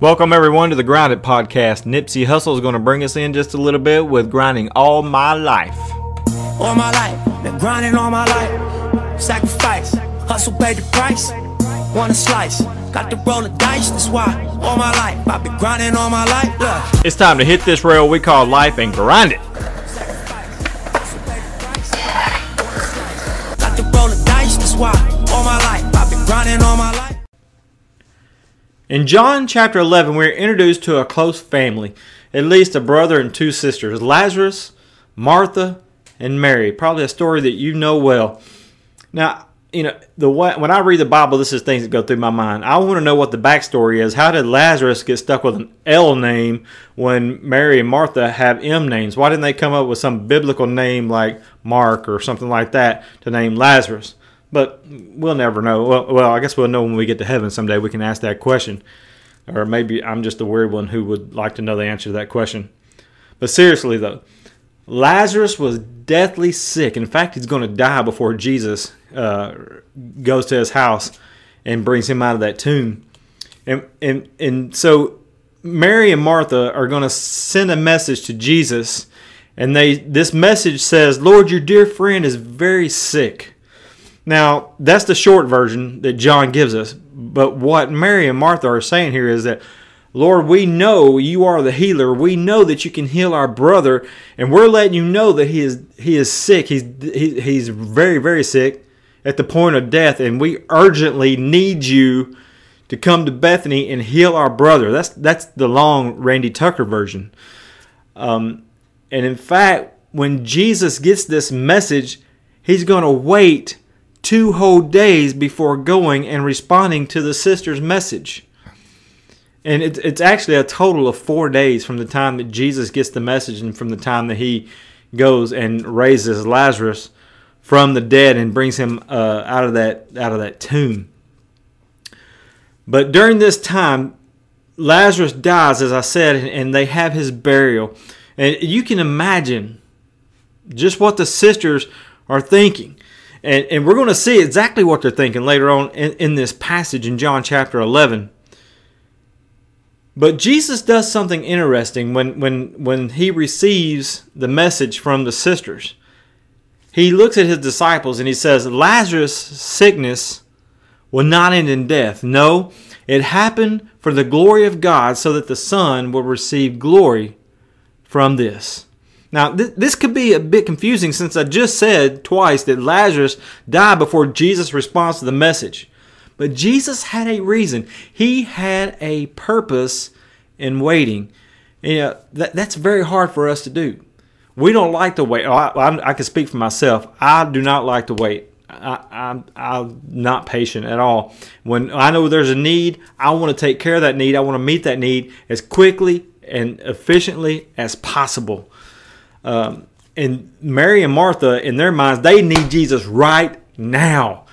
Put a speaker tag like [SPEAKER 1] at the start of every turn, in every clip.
[SPEAKER 1] Welcome everyone to the Grounded Podcast. Nipsey Hussle is going to bring us in just a little bit with grinding all my life.
[SPEAKER 2] All my life, been grinding all my life. Sacrifice, hustle paid the price. Want a slice, got to roll the dice. That's why all my life I've been grinding all my life. Look,
[SPEAKER 1] It's time to hit this rail we call life and grind it.
[SPEAKER 2] hustle paid the price. Got to roll the dice. That's why all my life I've been grinding all my life.
[SPEAKER 1] In John chapter 11, we're introduced to a close family, at least a brother and two sisters, Lazarus, Martha, and Mary. Probably a story that you know well. Now, you know, the way, when I read the Bible, this is things that go through my mind. I want to know what the backstory is. How did Lazarus get stuck with an L name when Mary and Martha have M names? Why didn't they come up with some biblical name like Mark or something like that to name Lazarus? But we'll never know. Well, well, I guess we'll know when we get to heaven someday. We can ask that question. Or maybe I'm just the weird one who would like to know the answer to that question. But seriously, though, Lazarus was deathly sick. In fact, he's going to die before Jesus uh, goes to his house and brings him out of that tomb. And, and, and so Mary and Martha are going to send a message to Jesus. And they this message says, Lord, your dear friend is very sick. Now, that's the short version that John gives us. But what Mary and Martha are saying here is that, Lord, we know you are the healer. We know that you can heal our brother, and we're letting you know that he is he is sick. He's he, he's very very sick at the point of death, and we urgently need you to come to Bethany and heal our brother. That's that's the long Randy Tucker version. Um, and in fact, when Jesus gets this message, he's going to wait two whole days before going and responding to the sister's message. And it, it's actually a total of four days from the time that Jesus gets the message and from the time that he goes and raises Lazarus from the dead and brings him uh, out of that out of that tomb. But during this time, Lazarus dies, as I said, and- and they have his burial. And you can imagine just what the sisters are thinking. And, and we're going to see exactly what they're thinking later on in, in this passage in John chapter 11. But Jesus does something interesting when, when, when he receives the message from the sisters. He looks at his disciples and he says, Lazarus' sickness will not end in death. No, it happened for the glory of God so that the Son will receive glory from this. Now, th- this could be a bit confusing since I just said twice that Lazarus died before Jesus responds to the message. But Jesus had a reason. He had a purpose in waiting. You know, that, that's very hard for us to do. We don't like to wait. I, I, I can speak for myself. I do not like to wait. I, I'm not patient at all. When I know there's a need, I want to take care of that need. I want to meet that need as quickly and efficiently as possible. Um, and Mary and Martha, in their minds, they need Jesus right now.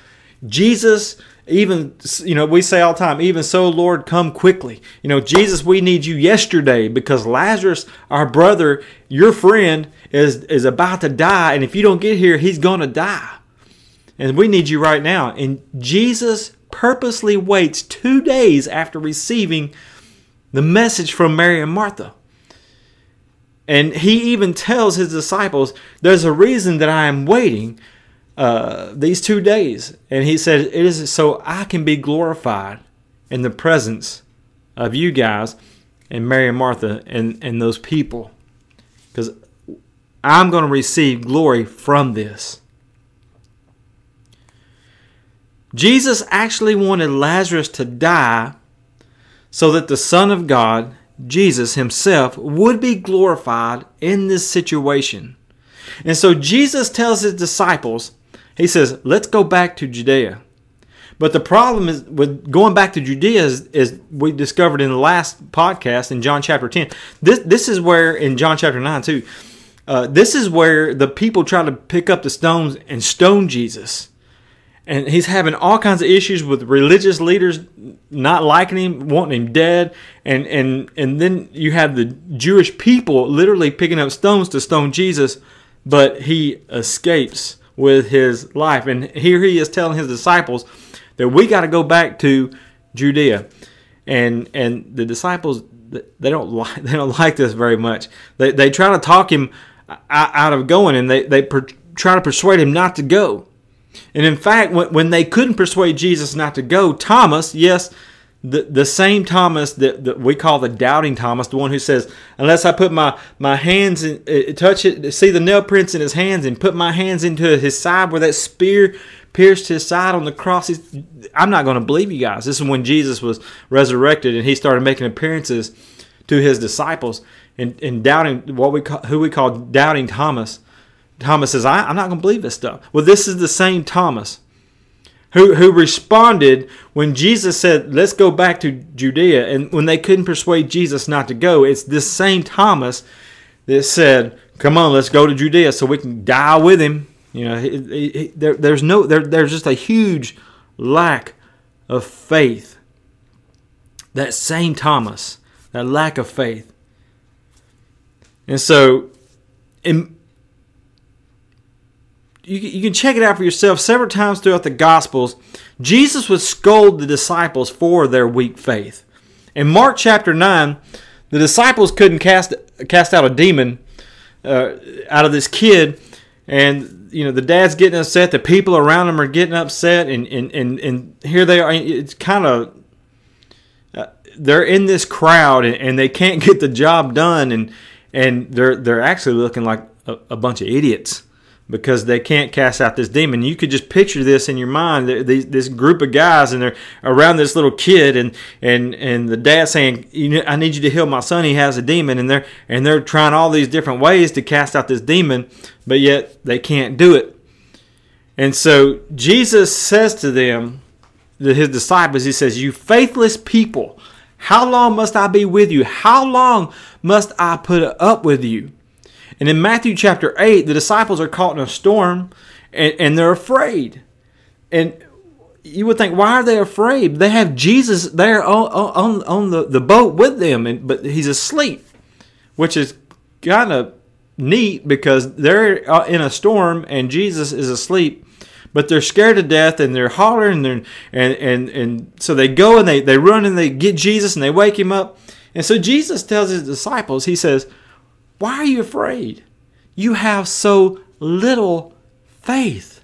[SPEAKER 1] Jesus, even, you know, we say all the time, even so, Lord, come quickly. You know, Jesus, we need you yesterday because Lazarus, our brother, your friend, is, is about to die. And if you don't get here, he's going to die. And we need you right now. And Jesus purposely waits two days after receiving the message from Mary and Martha. And he even tells his disciples, There's a reason that I am waiting uh, these two days. And he said, It is so I can be glorified in the presence of you guys and Mary and Martha and, and those people. Because I'm going to receive glory from this. Jesus actually wanted Lazarus to die so that the Son of God, Jesus himself, would be glorified in this situation. And so Jesus tells his disciples, he says, let's go back to Judea. But the problem is with going back to Judea is, is we discovered in the last podcast in John chapter 10. This, this is where, in John chapter 9 too, uh, this is where the people try to pick up the stones and stone Jesus and he's having all kinds of issues with religious leaders not liking him, wanting him dead, and and and then you have the Jewish people literally picking up stones to stone Jesus, but he escapes with his life. And here he is telling his disciples that we got to go back to Judea. and and the disciples they don't like they don't like this very much. They they try to talk him uh, out of going, and they they per, try to persuade him not to go. And in fact, when, when they couldn't persuade Jesus not to go, Thomas, yes, the, the same Thomas that, that we call the doubting Thomas, the one who says, unless I put my, my hands in, uh, touch it, see the nail prints in his hands and put my hands into his side where that spear pierced his side on the cross. I'm not going to believe you guys. This is when Jesus was resurrected and he started making appearances to his disciples and, and doubting what we call, who we call doubting Thomas. Thomas says, I, I'm not going to believe this stuff. Well, this is the same Thomas who, who responded when Jesus said, Let's go back to Judea. And when they couldn't persuade Jesus not to go, it's this same Thomas that said, Come on, let's go to Judea so we can die with him. You know, he, he, there, there's no, there, there's just a huge lack of faith. That same Thomas, that lack of faith. And so, in, you, you can check it out for yourself several times throughout the Gospels. Jesus would scold the disciples for their weak faith. In Mark chapter 9, the disciples couldn't cast, cast out a demon uh, out of this kid, and you know the dad's getting upset, the people around him are getting upset, and and and, and here they are. It's kind of uh, they're in this crowd, and, and, they can't get the job done, and and they're they're actually looking like a, a bunch of idiots because they can't cast out this demon. You could just picture this in your mind, this group of guys, and they're around this little kid, and and and the dad saying, "I need you to heal my son. He has a demon," and they're and they're trying all these different ways to cast out this demon, but yet they can't do it. And so Jesus says to them, to his disciples, he says, "You faithless people, how long must I be with you? How long must I put up with you?" And in Matthew chapter 8, the disciples are caught in a storm and, and they're afraid. And you would think, why are they afraid? They have Jesus there on, on, on the, the boat with them, and, but he's asleep, which is kind of neat because they're uh, in a storm and Jesus is asleep. But they're scared to death and they're hollering and, and, and, and so they go and they, they run and they get Jesus and they wake him up. And so Jesus tells his disciples, he says, why are you afraid? You have so little faith.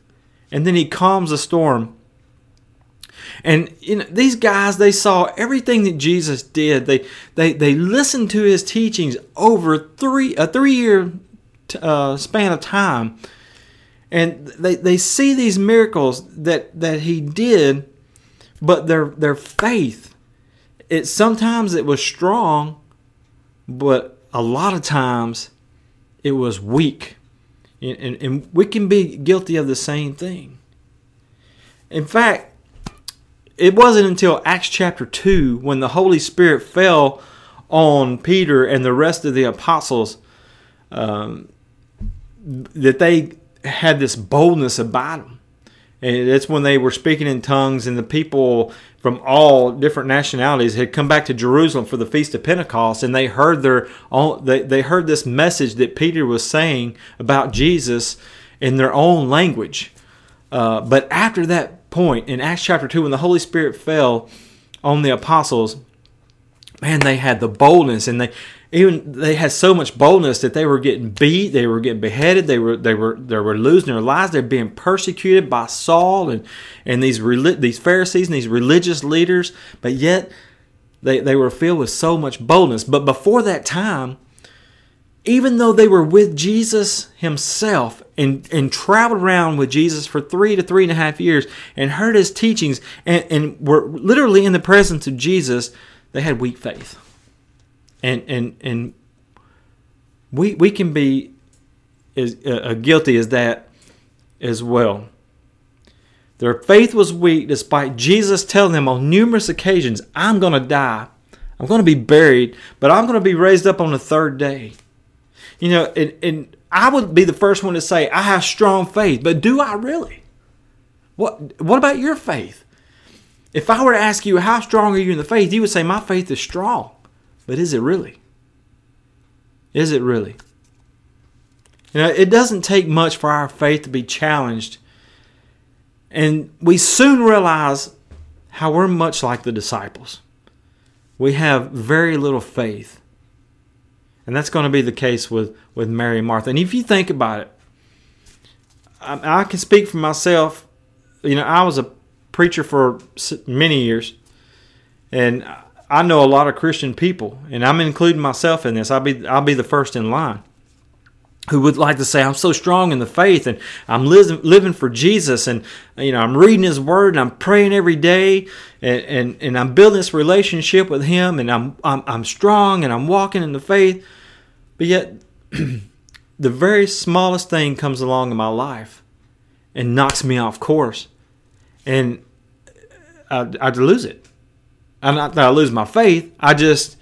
[SPEAKER 1] And then he calms the storm. And you know, these guys, they saw everything that Jesus did. They they they listened to his teachings over three a three year uh, span of time, and they they see these miracles that that he did, but their their faith, it sometimes it was strong, but a lot of times it was weak. And, and, and, we can be guilty of the same thing. In fact, it wasn't until Acts chapter 2 when the Holy Spirit fell on Peter and the rest of the apostles um, that they had this boldness about them. And that's when they were speaking in tongues, and the people from all different nationalities had come back to Jerusalem for the feast of Pentecost, and they heard their own, they, they heard this message that Peter was saying about Jesus in their own language. Uh, but after that point in Acts chapter two, when the Holy Spirit fell on the apostles, man, they had the boldness, and they even they had so much boldness that they were getting beat, they were getting beheaded, they were they were they were losing their lives, they're being persecuted by Saul and and these these Pharisees and these religious leaders, but yet they they were filled with so much boldness. But before that time, even though they were with Jesus himself and, and traveled around with Jesus for three to three and a half years and heard his teachings and, and were literally in the presence of Jesus, they had weak faith and and and we we can be as uh, guilty as that as well. Their faith was weak despite Jesus telling them on numerous occasions, I'm going to die. I'm going to be buried, but I'm going to be raised up on the third day. You know, and, and I would be the first one to say, I have strong faith, but do I really? What, what about your faith? If I were to ask you, how strong are you in the faith? You would say, my faith is strong. But is it really? Is it really? You know, it doesn't take much for our faith to be challenged. And we soon realize how we're much like the disciples. we have very little faith. And that's going to be the case with, with Mary and Martha. And if you think about it, I, I can speak for myself. You know, I was a preacher for many years, and I know a lot of Christian people, and I'm including myself in this. I'll be I'll be the first in line who would like to say I'm so strong in the faith and I'm living living for Jesus and you know I'm reading His Word and I'm praying every day and and, and I'm building this relationship with Him and I'm, I'm I'm strong and I'm walking in the faith, but yet the very smallest thing comes along in my life and knocks me off course, and I, I lose it. I'm not that I lose my faith. I just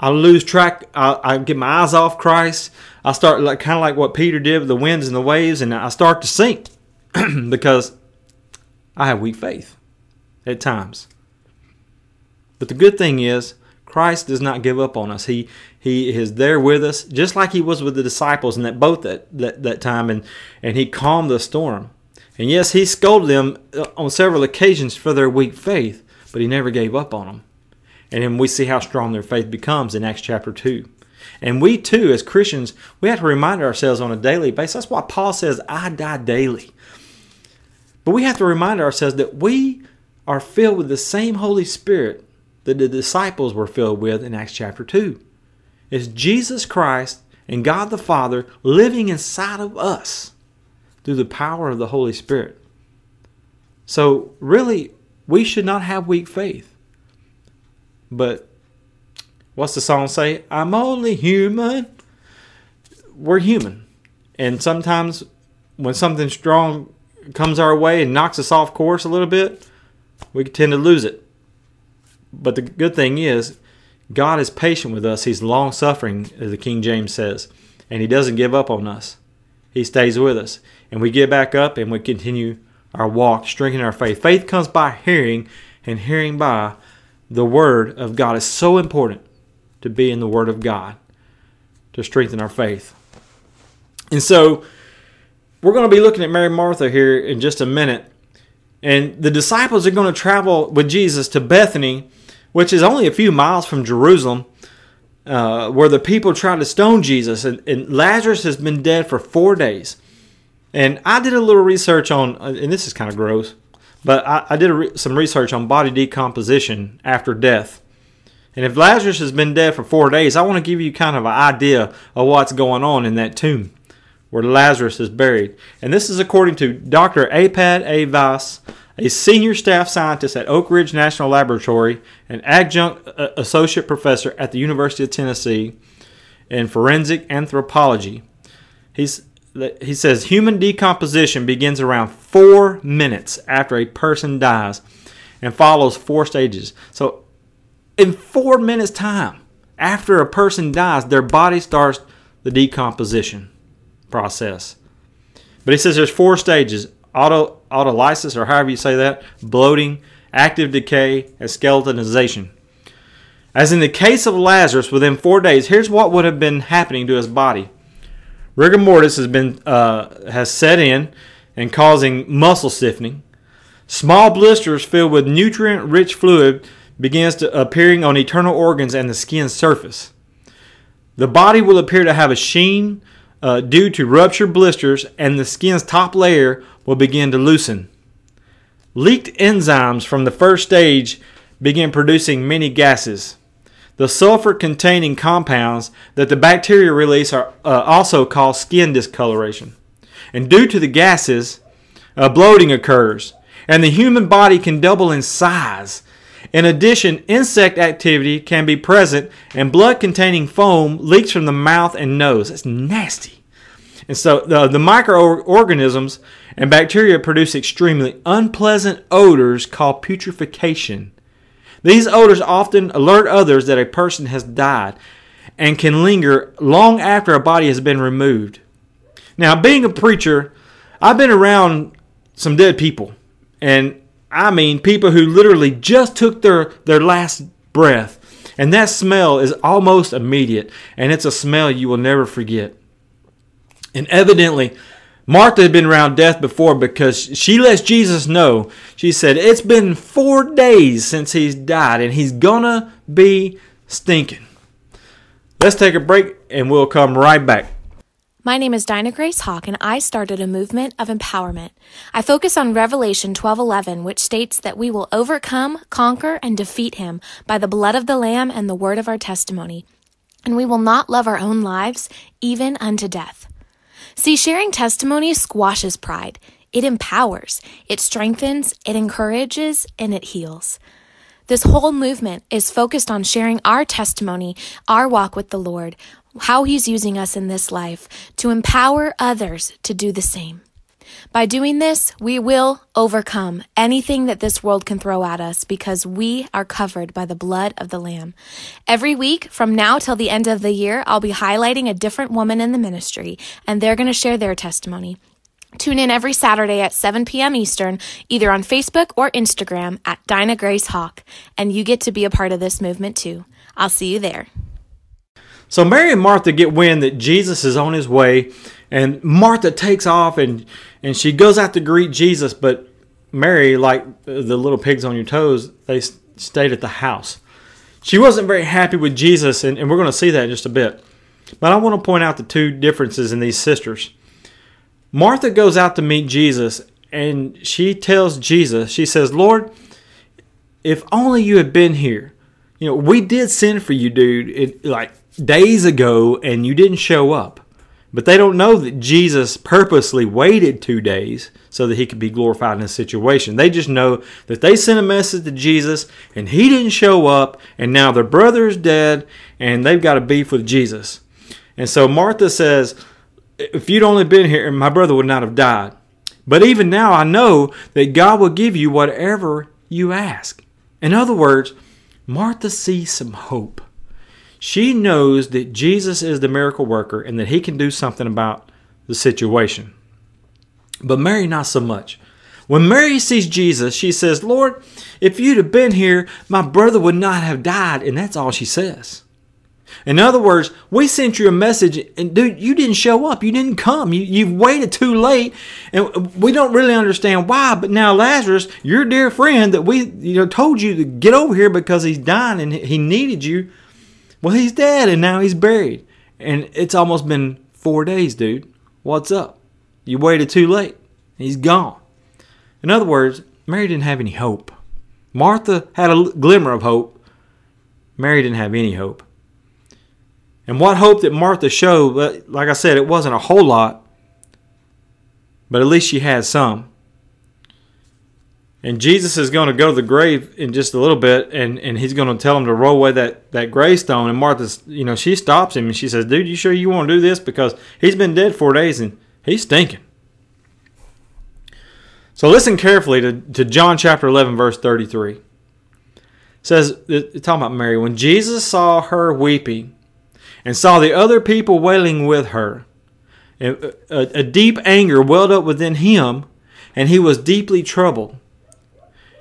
[SPEAKER 1] I lose track. I, I get my eyes off Christ. I start like kind of like what Peter did with the winds and the waves, and I start to sink because I have weak faith at times. But the good thing is Christ does not give up on us. He he is there with us, just like he was with the disciples in that boat that, that, that time, and, and he calmed the storm. And yes, he scolded them uh, on several occasions for their weak faith but he never gave up on them. And then we see how strong their faith becomes in Acts chapter 2. And we too, as Christians, we have to remind ourselves on a daily basis. That's why Paul says, I die daily. But we have to remind ourselves that we are filled with the same Holy Spirit that the disciples were filled with in Acts chapter 2. It's Jesus Christ and God the Father living inside of us through the power of the Holy Spirit. So, really, we should not have weak faith. But what's the song say? I'm only human. We're human. And sometimes when something strong comes our way and knocks us off course a little bit, we tend to lose it. But the good thing is, God is patient with us. He's long suffering, as the King James says, and He doesn't give up on us. He stays with us. And we get back up and we continue our walk, strengthening our faith. Faith comes by hearing, and hearing by the Word of God. It's so important to be in the Word of God to strengthen our faith. And so, we're going to be looking at Mary Martha here in just a minute. And the disciples are going to travel with Jesus to Bethany, which is only a few miles from Jerusalem, uh, where the people tried to stone Jesus. And, and Lazarus has been dead for four days. And I did a little research on, uh, and this is kind of gross, but I, I did re- some research on body decomposition after death. And if Lazarus has been dead for four days, I want to give you kind of an idea of what's going on in that tomb where Lazarus is buried. And this is according to Dr. Arpad A. Vass, a senior staff scientist at Oak Ridge National Laboratory, an adjunct uh, associate professor at the University of Tennessee in forensic anthropology. He's he says human decomposition begins around four minutes after a person dies and follows four stages. So, in four minutes' time after a person dies, their body starts the decomposition process. But he says there's four stages auto, autolysis, or however you say that, bloating, active decay, and skeletonization. As in the case of Lazarus, within four days, here's what would have been happening to his body rigor mortis has been uh, has set in and causing muscle stiffening. Small blisters filled with nutrient-rich fluid begins to appearing on internal organs and the skin surface. The body will appear to have a sheen uh, due to ruptured blisters, and the skin's top layer will begin to loosen. Leaked enzymes from the first stage begin producing many gases. The sulfur containing compounds that the bacteria release are uh, also cause skin discoloration. And due to the gases, uh, bloating occurs, and the human body can double in size. In addition, insect activity can be present, and blood containing foam leaks from the mouth and nose. That's nasty. And so the, the microorganisms and bacteria produce extremely unpleasant odors called putrefaction. These odors often alert others that a person has died and can linger long after a body has been removed. Now, being a preacher, I've been around some dead people. And I mean people who literally just took their, their last breath. And that smell is almost immediate. And it's a smell you will never forget. And evidently, Martha had been around death before because she lets Jesus know. She said, It's been four days since he's died, and he's gonna be stinking. Let's take a break, and we'll come right back.
[SPEAKER 3] My name is Dinah Grace Hawk, and I started a movement of empowerment. I focus on Revelation 12:11, which states that we will overcome, conquer, and defeat him by the blood of the Lamb and the word of our testimony, and we will not love our own lives even unto death. See, sharing testimony squashes pride. It empowers, it strengthens, it encourages, and it heals. This whole movement is focused on sharing our testimony, our walk with the Lord, how He's using us in this life to empower others to do the same. By doing this, we will overcome anything that this world can throw at us because we are covered by the blood of the Lamb. Every week, from now till the end of the year, I'll be highlighting a different woman in the ministry, and they're going to share their testimony. Tune in every Saturday at 7 p.m. Eastern, either on Facebook or Instagram at Dinah Grace Hawk, and you get to be a part of this movement too. I'll see you there.
[SPEAKER 1] So Mary and Martha get wind that Jesus is on his way, and Martha takes off and and she goes out to greet Jesus, but Mary, like the little pigs on your toes, they stayed at the house. She wasn't very happy with Jesus, and, and we're going to see that in just a bit. But I want to point out the two differences in these sisters. Martha goes out to meet Jesus, and she tells Jesus, she says, Lord, if only you had been here. You know, we did send for you, dude. It, like days ago and you didn't show up. But they don't know that Jesus purposely waited two days so that he could be glorified in this situation. They just know that they sent a message to Jesus and he didn't show up, and now their brother is dead and they've got a beef with Jesus. And so Martha says, If you'd only been here, my brother would not have died. But even now, I know that God will give you whatever you ask. In other words, Martha sees some hope. She knows that Jesus is the miracle worker and that he can do something about the situation. But Mary, not so much. When Mary sees Jesus, she says, Lord, if you'd have been here, my brother would not have died. And that's all she says. In other words, we sent you a message, and dude, you didn't show up. You didn't come. You, you've waited too late, and we don't really understand why. But now Lazarus, your dear friend that we you know told you to get over here because he's dying and he needed you, well, he's dead and now he's buried. And it's almost been four days, dude. What's up? You waited too late. He's gone. In other words, Mary didn't have any hope. Martha had a glimmer of hope. Mary didn't have any hope. And what hope that Martha showed, like I said, it wasn't a whole lot, but at least she had some. And Jesus is going to go to the grave in just a little bit, and, and he's going to tell him to roll away that, that gravestone. And Martha, you know, she stops him and she says, Dude, you sure you want to do this? Because he's been dead four days and he's stinking. So listen carefully to, to John chapter 11, verse 33. It says, talking about Mary, when Jesus saw her weeping and saw the other people wailing with her, a, a, a deep anger welled up within him, and he was deeply troubled.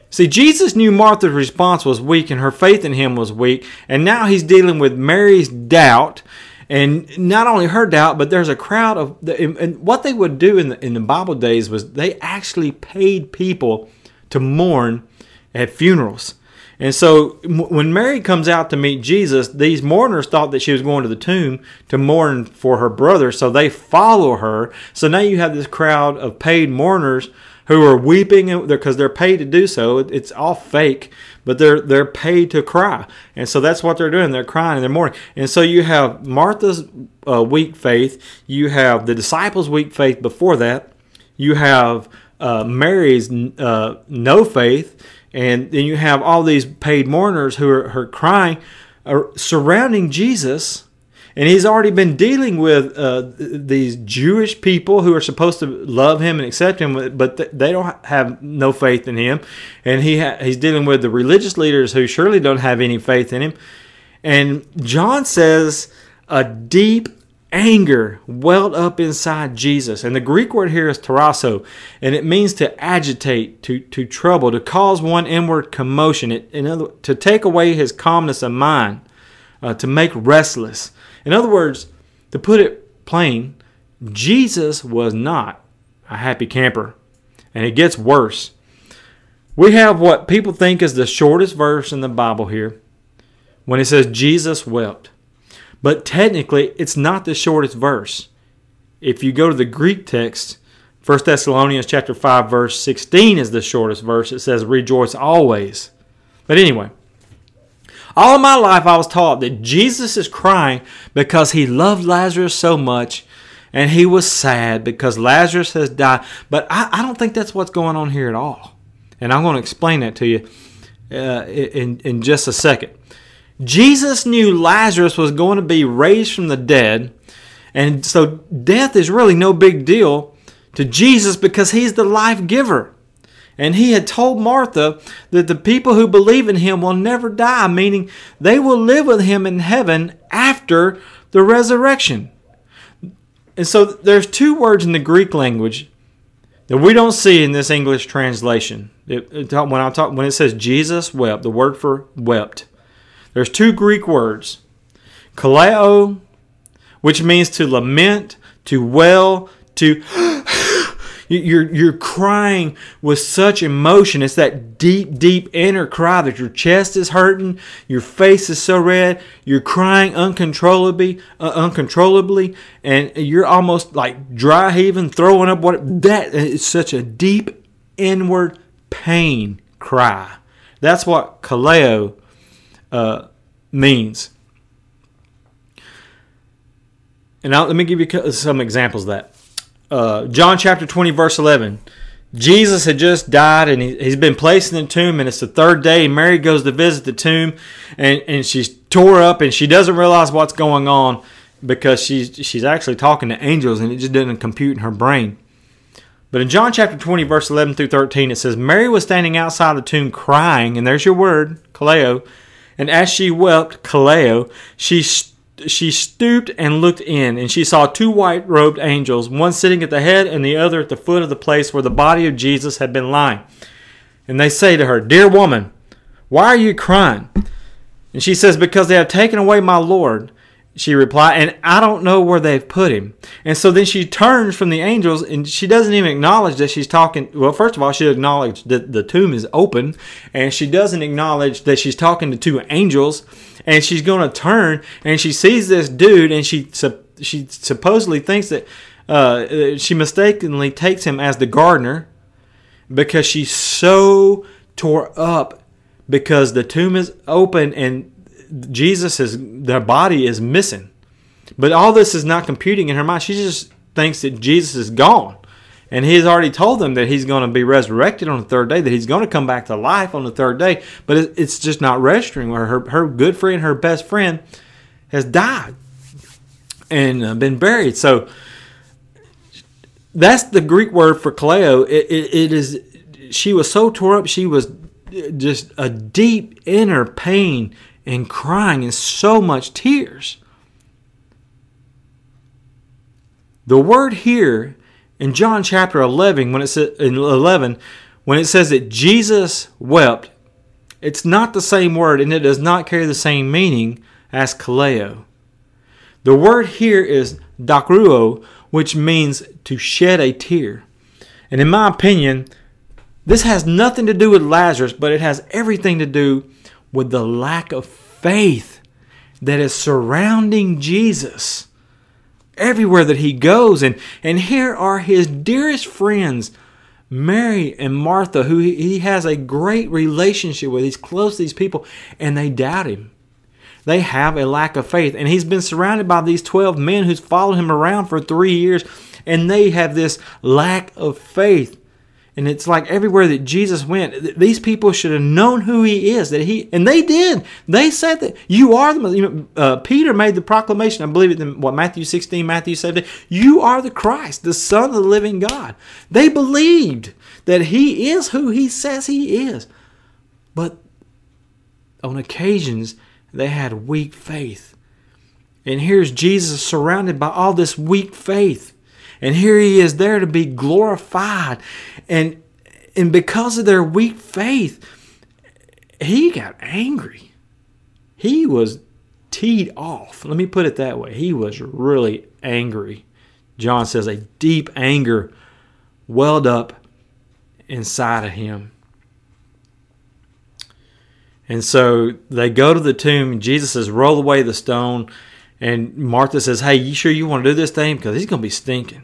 [SPEAKER 1] See, Jesus knew Martha's response was weak and her faith in him was weak, and now he's dealing with Mary's doubt. And not only her doubt, but there's a crowd of, and what they would do in the, in the Bible days was they actually paid people to mourn at funerals. And so when Mary comes out to meet Jesus, these mourners thought that she was going to the tomb to mourn for her brother, so they follow her. So now you have this crowd of paid mourners who are weeping because they're paid to do so. It's all fake, but they're they're paid to cry, and so that's what they're doing. They're crying and they're mourning. And so you have Martha's uh, weak faith. You have the disciples' weak faith before that. You have uh, Mary's uh, no faith, and then you have all these paid mourners who are, who are crying, uh, surrounding Jesus and he's already been dealing with uh, these Jewish people who are supposed to love him and accept him, but they don't have no faith in him. And he ha- he's dealing with the religious leaders who surely don't have any faith in him. And John says a deep anger welled up inside Jesus. And the Greek word here is tarasso, and it means to agitate, to, to trouble, to cause one inward commotion, it, in other, to take away his calmness of mind, uh, to make restless. In other words, to put it plain, Jesus was not a happy camper. And it gets worse. we have what people think is the shortest verse in the Bible here when it says Jesus wept. But technically, it's not the shortest verse. If you go to the Greek text, 1 Thessalonians chapter 5 verse 16 is the shortest verse. It says rejoice always. But anyway, all my life I was taught that Jesus is crying because he loved Lazarus so much and he was sad because Lazarus has died. But I, I don't think that's what's going on here at all. And I'm going to explain that to you uh, in, in just a second. Jesus knew Lazarus was going to be raised from the dead. And so death is really no big deal to Jesus because he's the life giver. And he had told Martha that the people who believe in him will never die, meaning they will live with him in heaven after the resurrection. And so there's two words in the Greek language that we don't see in this English translation. It, it, when I talk, when it says Jesus wept, the word for wept, there's two Greek words, kaleo, which means to lament, to wail, to you're you're crying with such emotion. It's that deep, deep inner cry that your chest is hurting, your face is so red, you're crying uncontrollably, uh, uncontrollably, and you're almost like dry heaving, throwing up. What that is such a deep inward pain cry. That's what kaleo uh, means. And now let me give you some examples of that. Uh, John chapter 20, verse 11. Jesus had just died and he, has been placed in the tomb, and it's the third day. And Mary goes to visit the tomb, and, and she's tore up, and she doesn't realize what's going on because she's, she's actually talking to angels, and it just doesn't compute in her brain. But in John chapter 20, verse 11 through 13, it says, Mary was standing outside the tomb crying, and there's your word, kaleo. And as she wept, kaleo, she she stooped and looked in, and she saw two white robed angels, one sitting at the head and the other at the foot of the place where the body of Jesus had been lying. And they say to her, Dear woman, why are you crying? And she says, Because they have taken away my Lord she replied, and I don't know where they've put him. And so then she turns from the angels and she doesn't even acknowledge that she's talking. Well, first of all, she acknowledged that the tomb is open and she doesn't acknowledge that she's talking to two angels. And she's going to turn and she sees this dude and she, she supposedly thinks that uh, she mistakenly takes him as the gardener because she's so tore up because the tomb is open and Jesus is their body is missing. But all this is not computing in her mind. She just thinks that Jesus is gone. And he has already told them that he's going to be resurrected on the third day, that he's going to come back to life on the third day. But it's just not registering where her, her good friend, her best friend, has died and uh, been buried. So that's the Greek word for kaleo. It, it, it is, she was so tore up, she was just a deep inner pain and crying and so much tears. The word here in John chapter 11 when it says in 11 when it says that Jesus wept, it's not the same word and it does not carry the same meaning as kaleo. The word here is dakruo, which means to shed a tear. And in my opinion, this has nothing to do with Lazarus, but it has everything to do with the lack of faith that is surrounding Jesus everywhere that he goes. And, and here are his dearest friends, Mary and Martha, who he has a great relationship with. He's close to these people, and they doubt him. They have a lack of faith. And he's been surrounded by these 12 men who's followed him around for three years, and they have this lack of faith. And it's like everywhere that Jesus went, these people should have known who he is. That he and they did. They said that you are the. You know, uh, Peter made the proclamation. I believe it in what Matthew sixteen, Matthew seventeen. You are the Christ, the Son of the living God. They believed that he is who he says he is, but on occasions they had weak faith. And here's Jesus surrounded by all this weak faith. And here he is there to be glorified. And and because of their weak faith, he got angry. He was teed off. Let me put it that way. He was really angry. John says a deep anger welled up inside of him. And so they go to the tomb, and Jesus says, Roll away the stone. And Martha says, Hey, you sure you want to do this thing? Because he's going to be stinking.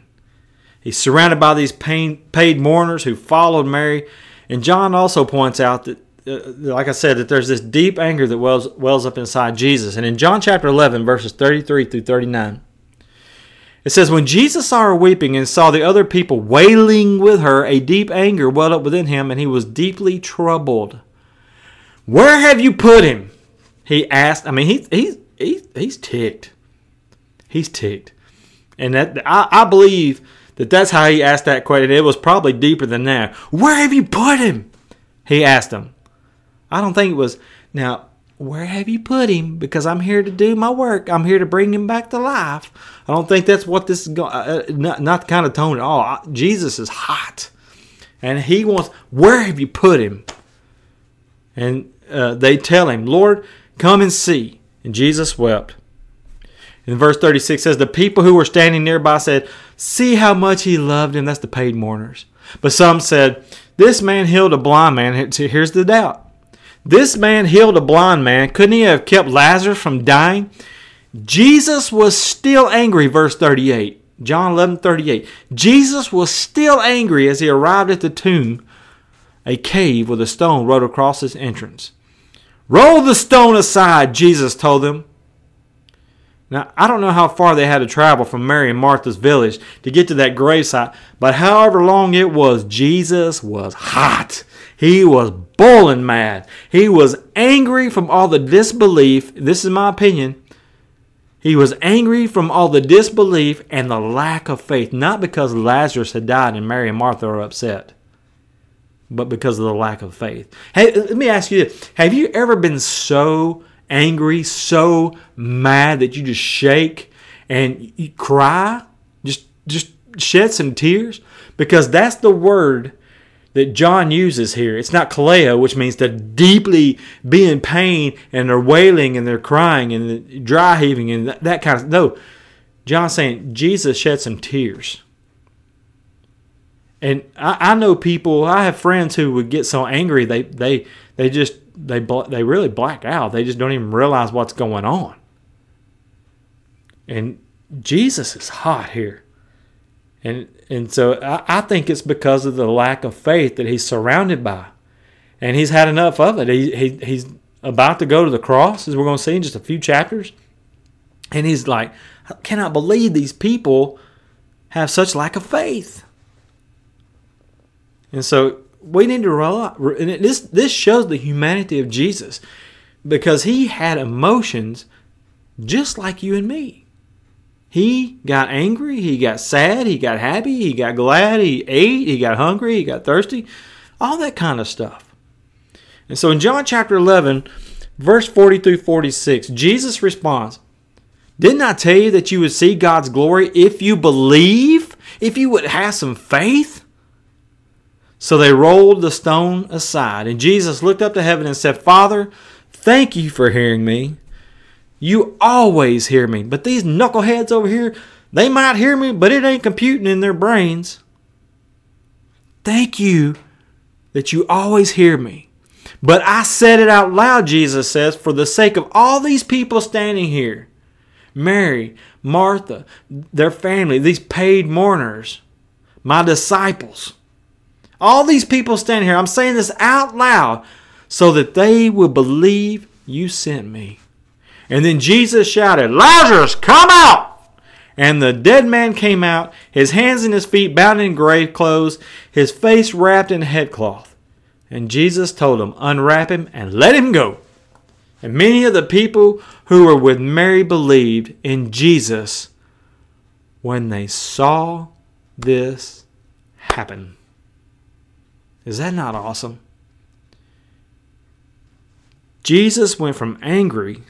[SPEAKER 1] He's surrounded by these paid mourners who followed Mary. And John also points out that, uh, like I said, that there's this deep anger that wells, wells up inside Jesus. And in John chapter 11, verses 33 through 39, it says, When Jesus saw her weeping and saw the other people wailing with her, a deep anger welled up within him, and he was deeply troubled. Where have you put him? He asked. I mean, he, he's, he, he's ticked. He's ticked. And that I, I believe that that's how he asked that question. It was probably deeper than that. Where have you put him? He asked him. I don't think it was, now, where have you put him? Because I'm here to do my work. I'm here to bring him back to life. I don't think that's what this is going. Uh, uh, not, not the kind of tone at all. Jesus is hot, and he wants. Where have you put him? And uh, they tell him, Lord, come and see. And Jesus wept. In verse 36 says, The people who were standing nearby said, See how much he loved him. That's the paid mourners. But some said, This man healed a blind man. Here's the doubt. This man healed a blind man. Couldn't he have kept Lazarus from dying? Jesus was still angry, verse 38. John 11 38. Jesus was still angry as he arrived at the tomb, a cave with a stone rolled across its entrance. Roll the stone aside, Jesus told them. Now, I don't know how far they had to travel from Mary and Martha's village to get to that gravesite, but however long it was, Jesus was hot. He was boiling mad. He was angry from all the disbelief. This is my opinion. He was angry from all the disbelief and the lack of faith, not because Lazarus had died and Mary and Martha are upset, but because of the lack of faith. Hey, let me ask you this Have you ever been so angry, so mad that you just shake and you cry, just just shed some tears because that's the word that John uses here. It's not kaleo, which means to deeply be in pain and they're wailing and they're crying and dry heaving and that, that kind of no. John's saying Jesus shed some tears. And I, I know people. I have friends who would get so angry they they they just they they really black out. They just don't even realize what's going on. And Jesus is hot here. And and so I, I think it's because of the lack of faith that he's surrounded by. And he's had enough of it. He, he he's about to go to the cross, as we're going to see in just a few chapters. And he's like, I cannot believe these people have such lack of faith. And so we need to rely. And this this shows the humanity of Jesus, because he had emotions just like you and me. He got angry, he got sad, he got happy, he got glad, he ate, he got hungry, he got thirsty, all that kind of stuff. And so in John chapter 11, verse 40 through 46, Jesus responds, Didn't I tell you that you would see God's glory if you believe, if you would have some faith? So they rolled the stone aside, and Jesus looked up to heaven and said, Father, thank you for hearing me. You always hear me, but these knuckleheads over here, they might hear me, but it ain't computing in their brains. Thank you that you always hear me. But I said it out loud, Jesus says, for the sake of all these people standing here Mary, Martha, their family, these paid mourners, my disciples. All these people standing here, I'm saying this out loud so that they will believe you sent me. And then Jesus shouted, Lazarus, come out! And the dead man came out, his hands and his feet bound in grave clothes, his face wrapped in headcloth. And Jesus told him, Unwrap him and let him go. And many of the people who were with Mary believed in Jesus when they saw this happen. Is that not awesome? Jesus went from angry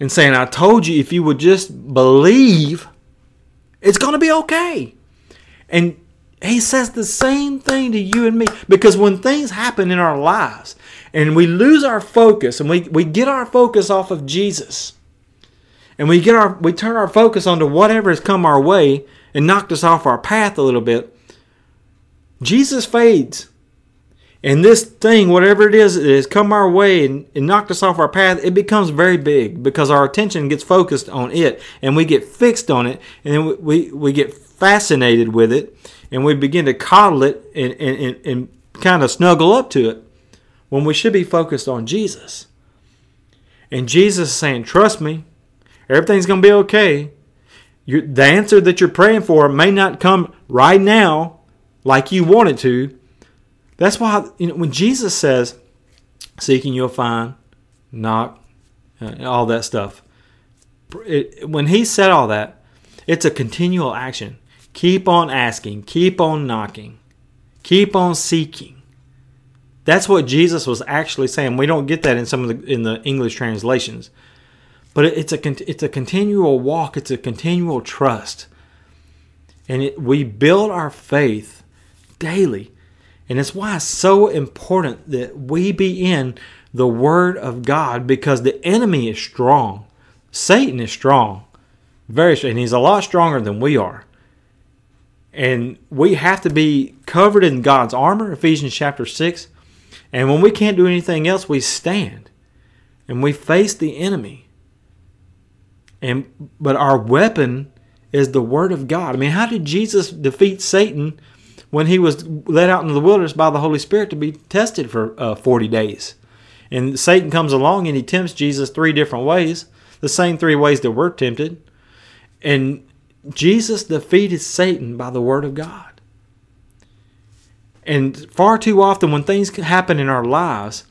[SPEAKER 1] and saying, I told you if you would just believe, it's going to be okay. And he says the same thing to you and me because when things happen in our lives and we lose our focus and we, we get our focus off of Jesus and we get our we turn our focus onto whatever has come our way and knocked us off our path a little bit Jesus fades. And this thing, whatever it is, that has come our way and, and knocked us off our path, it becomes very big because our attention gets focused on it and we get fixed on it and then we, we, we get fascinated with it and we begin to coddle it and, and, and, and kind of snuggle up to it when we should be focused on Jesus. And Jesus is saying, Trust me, everything's going to be okay. you the answer that you're praying for may not come right now like you want it to, that's why you know when Jesus says, "Seeking you'll find, knock," uh, all that stuff. It, when he said all that, it's a continual action. Keep on asking, keep on knocking, keep on seeking. That's what Jesus was actually saying. We don't get that in some of the in the English translations, but it, it's a it's a continual walk. It's a continual trust, and it, we build our faith daily and it's why it's so important that we be in the Word of God because the enemy is strong. Satan is strong. Very strong. And he's a lot stronger than we are. And we have to be covered in God's armor, Ephesians chapter 6. And when we can't do anything else, we stand and we face the enemy. And but our weapon is the word of God. I mean, how did Jesus defeat Satan when he was led out into the wilderness by the Holy Spirit to be tested for uh, 40 days. And Satan comes along and he tempts Jesus three different ways, the same three ways that we're tempted. And Jesus defeated Satan by the word of God. And far too often, when things happen in our lives,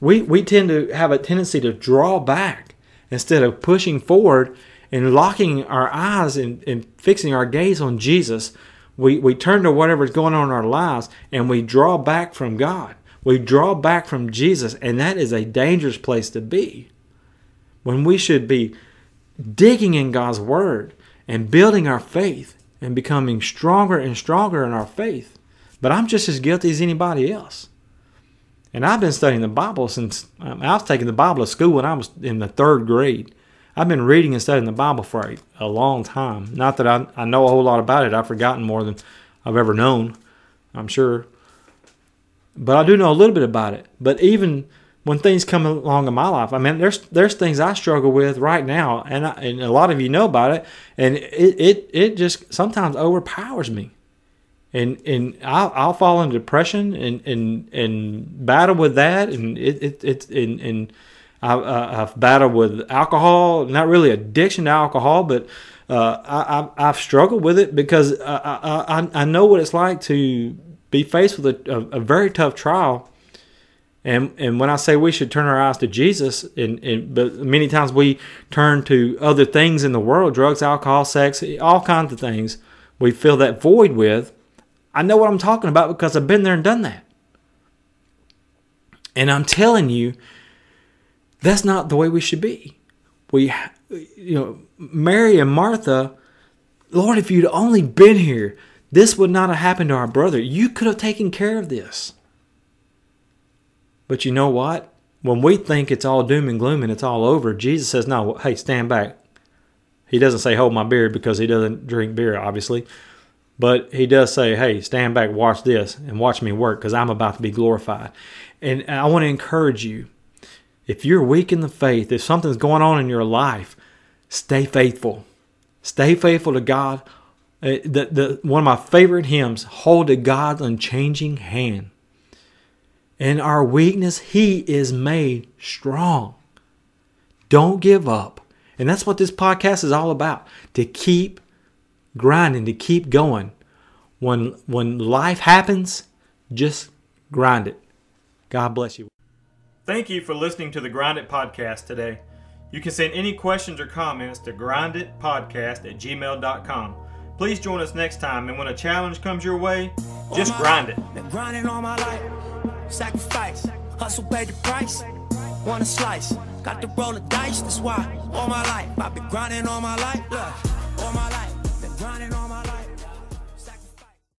[SPEAKER 1] we, we tend to have a tendency to draw back instead of pushing forward and locking our eyes and, and fixing our gaze on Jesus we, we turn to whatever's going on in our lives and we draw back from God. We draw back from Jesus, and that is a dangerous place to be. When we should be digging in God's Word and building our faith and becoming stronger and stronger in our faith. But I'm just as guilty as anybody else. And I've been studying the Bible since um, I was taking the Bible to school when I was in the third grade. I've been reading and studying the Bible for a, a long time. Not that I, I know a whole lot about it. I've forgotten more than I've ever known, I'm sure. But I do know a little bit about it. But even when things come along in my life, I mean, there's there's things I struggle with right now, and I, and a lot of you know about it, and it it, it just sometimes overpowers me, and and I'll, I'll fall into depression and and and battle with that, and it it it's and and I, have battled with alcohol, not really addiction to alcohol, but uh, I, have struggled with it because I, I, I, know what it's like to be faced with a, a, a, very tough trial. And, and when I say we should turn our eyes to Jesus, and, and but many times we turn to other things in the world, drugs, alcohol, sex, all kinds of things. We fill that void with. I know what I'm talking about because I've been there and done that. And I'm telling you, that's not the way we should be. We, you know, Mary and Martha, Lord, if you'd only been here, this would not have happened to our brother. You could have taken care of this. But you know what? When we think it's all doom and gloom and it's all over, Jesus says, No, hey, stand back. He doesn't say, Hold my beer because he doesn't drink beer, obviously. But he does say, Hey, stand back, watch this, and watch me work because I'm about to be glorified. And I want to encourage you if you're weak in the faith, if something's going on in your life, stay faithful. Stay faithful to God. Uh, the, the, one of my favorite hymns, Hold to God's unchanging hand. In our weakness, He is made strong. Don't give up. And that's what this podcast is all about to keep grinding, to keep going. When, when life happens, just grind it. God bless you. Thank you for listening to the Grind It Podcast today. You can send any questions or comments to grinditpodcast at gmail.com. Please join us next time, and when a challenge comes your way, just grind it. Been grinding all my life, sacrifice, hustle pay the price. Want a slice, got to roll the dice, that's why all my life I've been grinding all my life. Look, all my life, been grinding